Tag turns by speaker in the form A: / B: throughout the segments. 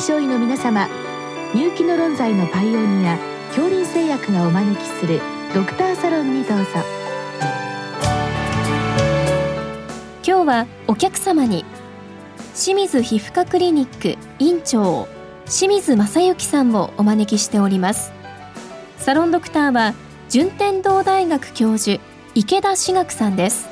A: 症医の皆様入気の論剤のパイオニア恐林製薬がお招きするドクターサロンにどうぞ。
B: 今日はお客様に清水皮膚科クリニック院長清水正幸さんをお招きしております。サロンドクターは順天堂大学教授池田志学さんです。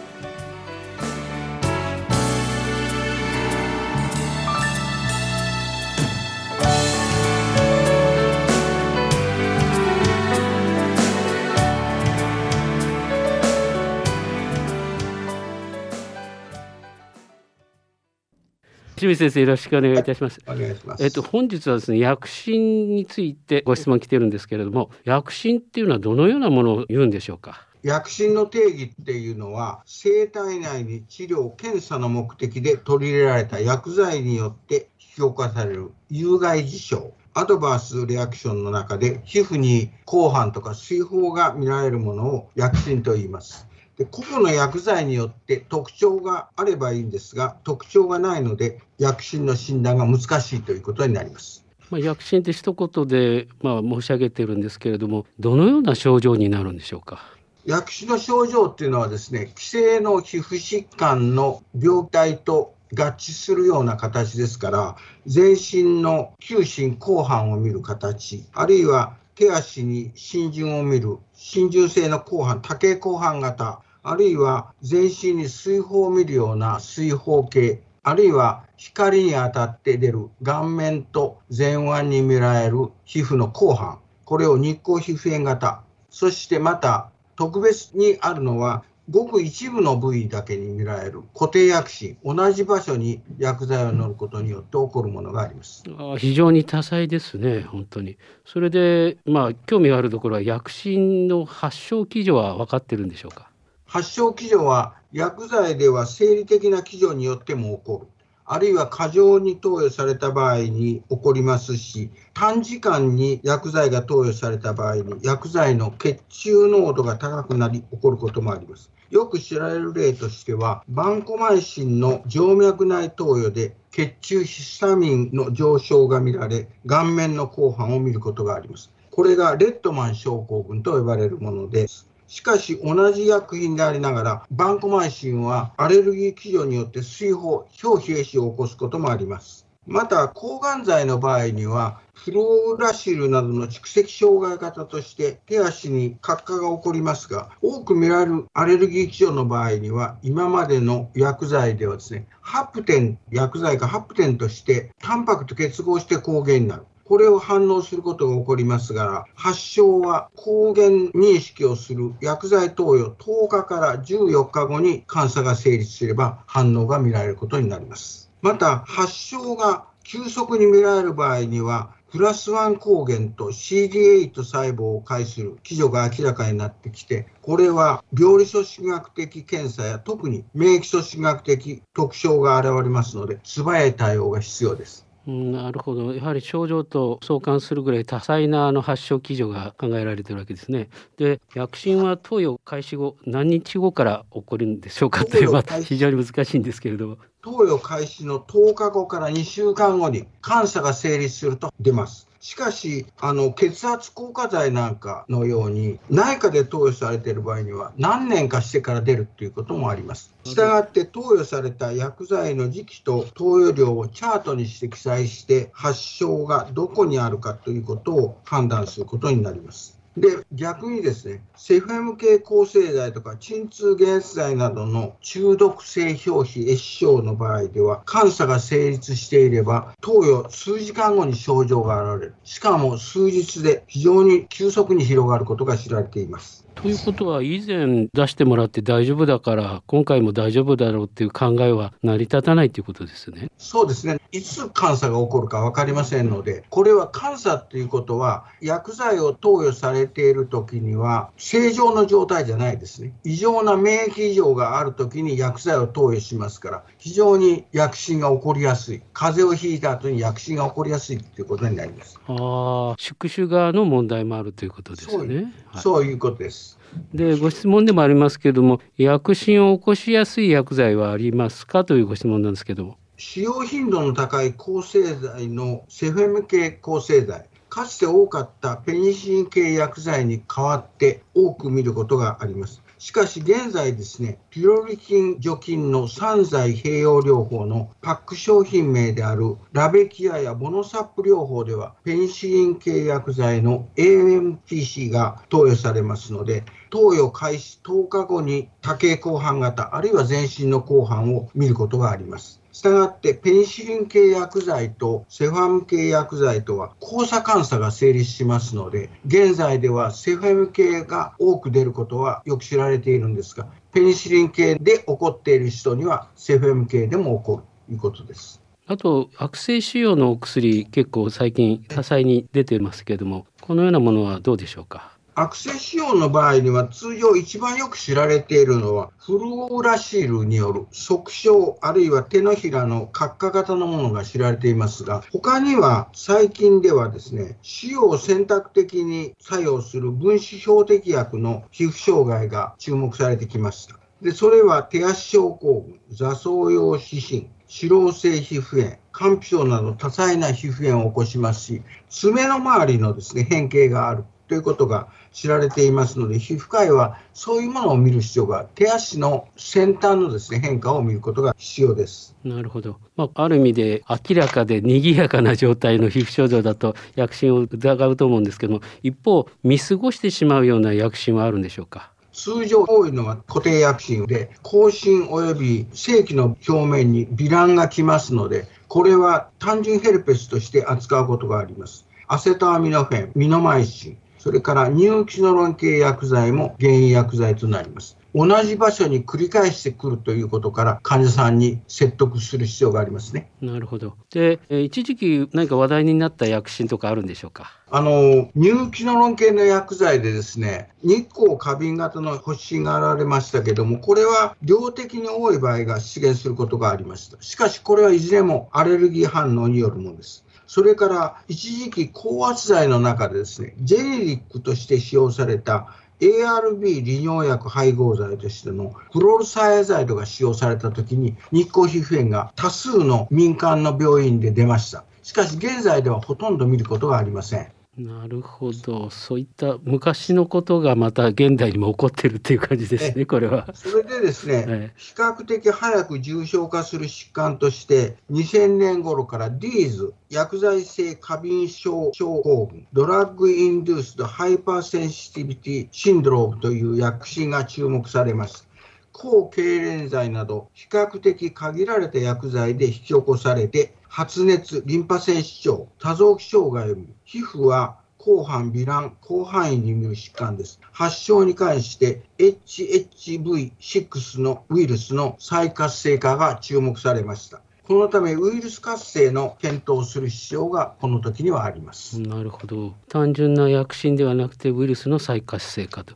C: 清水先生よろしくお願いいたします。
D: はい、お願いします。
C: えっと本日はですね薬疹についてご質問来てるんですけれども、薬疹っていうのはどのようなものを言うんでしょうか？
D: 薬疹の定義っていうのは生体内に治療検査の目的で取り入れられた薬剤によって引き起こされる有害事象アドバースリアクションの中で皮膚に紅斑とか水疱が見られるものを薬疹と言います。で個々の薬剤によって特徴があればいいんですが特徴がないので薬疹の診断が難しいということになります。
C: まあ、薬疹って一言で、まあ、申し上げてるんですけれどもどのような症状になるんでしょうか？
D: 薬疹の症状っていうのはですね既成の皮膚疾患の病態と合致するような形ですから全身の球心後半を見る形あるいは手足に浸潤を見る浸潤性の後半多形後半型あるいは全身に水泡を見るような水泡系、あるいは光に当たって出る顔面と前腕に見られる皮膚の後半、これを日光皮膚炎型、そしてまた特別にあるのはごく一部の部位だけに見られる固定薬疹、同じ場所に薬剤を塗ることによって起こるものがあります
C: あ非常に多彩ですね、本当に。それで、まあ、興味があるところは、薬疹の発症基準は分かってるんでしょうか？
D: 発症基準は薬剤では生理的な基準によっても起こる。あるいは過剰に投与された場合に起こりますし、短時間に薬剤が投与された場合に薬剤の血中濃度が高くなり起こることもあります。よく知られる例としては、バンコマイシンの静脈内投与で血中ヒスタミンの上昇が見られ、顔面の後半を見ることがあります。これがレッドマン症候群と呼ばれるものです。しかし同じ薬品でありながら、バンコマイシンはアレルギー基準によって水泡、表皮壊死を起こすこともあります。また、抗がん剤の場合には、フローラシルなどの蓄積障害型として手足に角化が起こりますが、多く見られるアレルギー基準の場合には、今までの薬剤ではですね、ハプテン、薬剤がハプテンとして、タンパクと結合して抗原になる。これを反応することが起こりますが、発症は抗原認識をする薬剤投与10日から14日後に監査が成立すれば反応が見られることになります。また、発症が急速に見られる場合には、プラス1抗原と CD8 細胞を介する基準が明らかになってきて、これは病理組織学的検査や特に免疫組織学的特徴が現れますので、素早い対応が必要です。
C: なるほどやはり症状と相関するぐらい多彩なあの発症基準が考えられているわけですね。で薬疹は投与開始後何日後から起こるんでしょうかというのは非常に難しいんですけれども。
D: 投与開始の10日後から2週間後に監査が成立すると出ます。しかし、あの血圧硬化剤なんかのように、内科で投与されている場合には、何年かしてから出るということもあります。したがって、投与された薬剤の時期と投与量をチャートにして記載して、発症がどこにあるかということを判断することになります。で、逆にですね、セフェム系抗生剤とか鎮痛原発剤などの中毒性表皮液症の場合では、監査が成立していれば、投与数時間後に症状が現れる。しかも数日で非常に急速に広がることが知られています。
C: ということは以前出してもらって大丈夫だから今回も大丈夫だろうっていう考えは成り立たないということですね。
D: そうですね。いつ監査が起こるか分かりませんので、これは監査っていうことは薬剤を投与されている時には正常の状態じゃないですね。異常な免疫異常がある時に薬剤を投与しますから、非常に薬疹が起こりやすい。風邪をひいた後に薬疹が起こりやすいということになります。
C: ああ、宿主側の問題もあるということですね。
D: そういうことです。
C: でご質問でもありますけれども薬疹を起こしやすい薬剤はありますかというご質問なんですけども。
D: 使用頻度の高い抗生剤のセフェム系抗生剤、かつて多かったペニシン系薬剤に代わって多く見ることがあります。しかし現在ですね、ピロリ菌除菌の3剤併用療法のパック商品名であるラベキアやモノサップ療法ではペニシリン契約剤の AMPC が投与されますので、投与開始10日後に多形後半型あるいは全身の後半を見ることがあります。したがって、ペニシリン系薬剤とセファム系薬剤とは交差監査が成立しますので、現在ではセファム系が多く出ることはよく知られているんですが、ペニシリン系で起こっている人にはセファム系でも起こるということです。
C: あと悪性腫瘍のお薬結構最近多彩に出てますけれどもこのようなものはどうでしょうか？
D: 悪性腫瘍の場合には通常一番よく知られているのはフルオーラシールによる側傷あるいは手のひらの角化型のものが知られていますが他には最近ではですね腫瘍を選択的に作用する分子標的薬の皮膚障害が注目されてきました。でそれは手足症候群座瘡瘍指針脂漏性皮膚炎、肝皮症など多彩な皮膚炎を起こしますし、爪の周りのですね変形がある。ということが知られていますので、皮膚科医はそういうものを見る必要が、手足の先端のですね変化を見ることが必要です。
C: なるほど。まあ、ある意味で明らかで賑やかな状態の皮膚症状だと薬疹を疑うと思うんですけども、一方見過ごしてしまうような薬疹はあるんでしょうか？
D: 通常多いのは固定薬疹で、口唇及び正規の表面に微乱がきますので、これは単純ヘルペスとして扱うことがあります。アセトアミノフェン、ミノマイシン、それからニキノロン系薬剤も原因薬剤となります。同じ場所に繰り返してくるということから患者さんに説得する必要がありますね。
C: なるほど。で、一時期何か話題になった薬品とかあるんでしょうか？
D: あのニューキノロン系の薬剤でですね、日光過敏型の発疹が現れましたけども、これは量的に多い場合が出現することがありました。しかしこれはいずれもアレルギー反応によるものです。それから一時期高圧剤の中でですね、ジェネリックとして使用された ARB 利尿薬配合剤としてのフロルサイアザイドが使用された時に日光皮膚炎が多数の民間の病院で出ました。しかし現在ではほとんど見ることがありません。
C: なるほどそういった昔のことがまた現代にも起こってるっていう感じですね、これは。
D: それでですね、はい、比較的早く重症化する疾患として、2000年頃から DEES、薬剤性過敏症症候群、ドラッグ・インデュースド・ハイパーセンシティビティ・シンドロームという薬品が注目されます。抗痙攣剤など比較的限られた薬剤で引き起こされて発熱、リンパ腺腫脹、多臓器障害。皮膚は広範、微乱、広範囲に見る疾患です。発症に関して HHV6 のウイルスの再活性化が注目されました。このためウイルス活性の検討をする必要がこの時にはあります。
C: なるほど。単純な薬品ではなくてウイルスの再活性化と。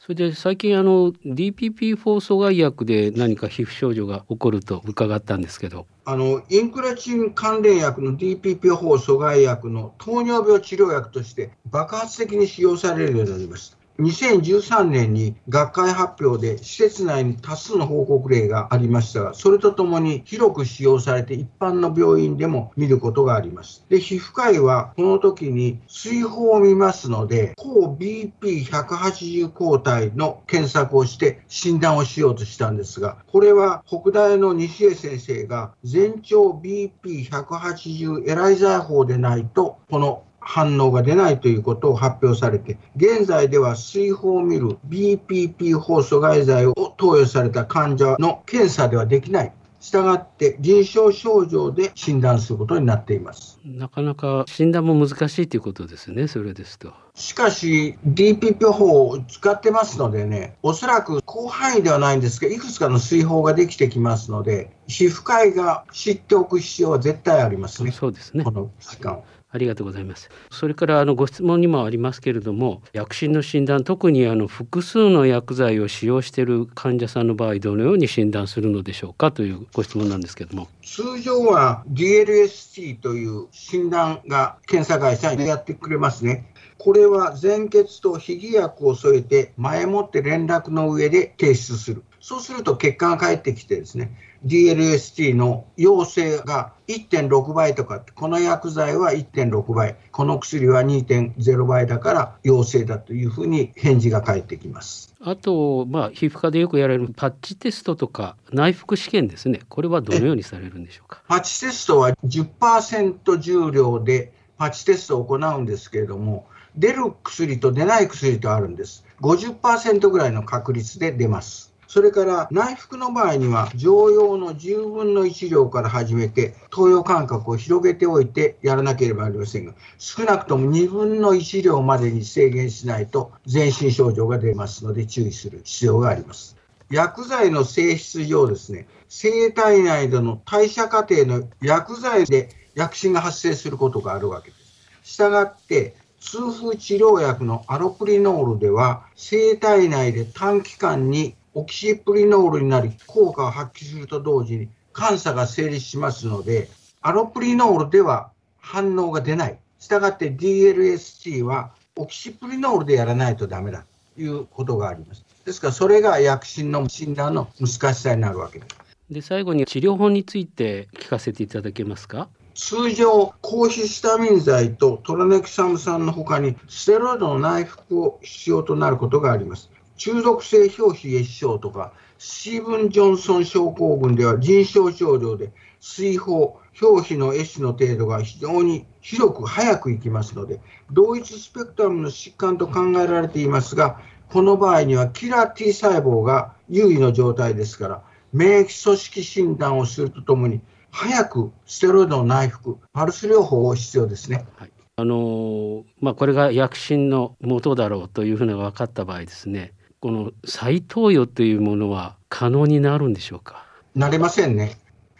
C: それで最近あの DPP4 阻害薬で何か皮膚症状が起こると伺ったんですけど
D: あのインクラチン関連薬の DPP4 阻害薬の糖尿病治療薬として爆発的に使用されるようになりました。2013年に学会発表で施設内に多数の報告例がありましたが、それとともに広く使用されて一般の病院でも見ることがあります。で、皮膚科医はこの時に水泡を見ますので、抗 BP180 抗体の検索をして診断をしようとしたんですが、これは北大の西江先生が全長 BP180 エライザー法でないと、この反応が出ないということを発表されて、現在では水泡を見る BPP 法阻害剤を投与された患者の検査ではできない。したがって臨床症状で診断することになっています
C: なかなか診断も難しいということですね、それですと。
D: しかし、DPP 法を使ってますのでね、おそらく広範囲ではないんですが、いくつかの水泡ができてきますので、皮膚科医が知っておく必要は絶対ありますね、
C: そうですね
D: この期間。
C: ありがとうございます。それからあのご質問にもありますけれども、薬疹の診断、特にあの複数の薬剤を使用している患者さんの場合、どのように診断するのでしょうかというご質問なんですけれども。
D: 通常は DLST という診断が検査会社にやってくれますね。これは前血と非偽薬を添えて前もって連絡の上で提出する。そうすると結果が返ってきてですね、DLST の陽性が1.6倍とか、この薬剤は1.6倍、この薬は2.0倍だから陽性だというふうに返事が返ってきます。
C: あと、まあ、皮膚科でよくやられるパッチテストとか内服試験ですね、これはどのようにされるんでしょうか？
D: パッチテストは10%重量でパッチテストを行うんですけれども、出る薬と出ない薬とあるんです。50%ぐらいの確率で出ます。それから内服の場合には常用の10分の1量から始めて投与間隔を広げておいてやらなければなりませんが少なくとも2分の1量までに制限しないと全身症状が出ますので注意する必要があります。薬剤の性質上ですね、生体内での代謝過程の薬剤で薬品が発生することがあるわけです。したがって、痛風治療薬のアロプリノールでは、生体内で短期間にオキシプリノールになり効果を発揮すると同時に監査が成立しますので、アロプリノールでは反応が出ない。したがって DLST はオキシプリノールでやらないとダメだということがあります。ですからそれが薬品の診断の難しさになるわけです。
C: で最後に治療法について聞かせていただけますか？
D: 通常、抗ヒスタミン剤とトラネキサム酸のほかに、ステロイドの内服を必要となることがあります。中毒性表皮液症とか、スティーブン・ジョンソン症候群では腎症症状で水泡、表皮の壊死の程度が非常に広く早くいきますので、同一スペクトラムの疾患と考えられていますが、この場合にはキラー T 細胞が優位の状態ですから、免疫組織診断をするとともに、早くステロイドの内服、パルス療法を必要ですね。はい
C: あのまあ、これが薬品の元だろうというふうに分かった場合ですねこの再投与というものは可能になるんでしょうか？
D: なれませんね。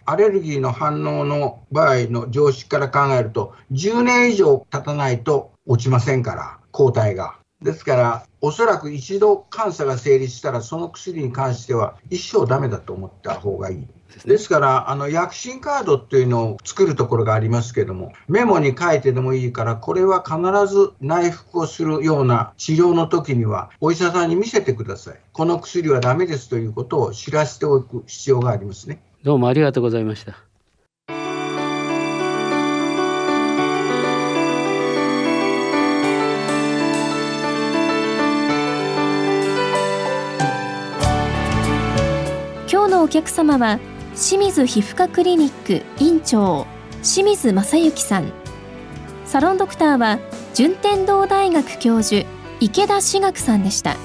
D: アレルギーの反応の場合の常識から考えると、10年以上経たないと落ちませんから、抗体が。ですから、おそらく一度監査が成立したら、その薬に関しては一生ダメだと思った方がいい。ですから、あの薬品カードっていうのを作るところがありますけども、メモに書いてでもいいから、これは必ず内服をするような治療の時には、お医者さんに見せてください。この薬はダメですということを知らせておく必要がありますね。
C: どうもありがとうございました。
B: 今日のお客様は清水皮膚科クリニック院長清水正幸さん。サロンドクターは順天堂大学教授池田志学さんでした。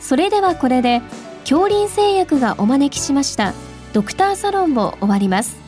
B: それではこれで恐林製薬がお招きしましたドクターサロンを終わります。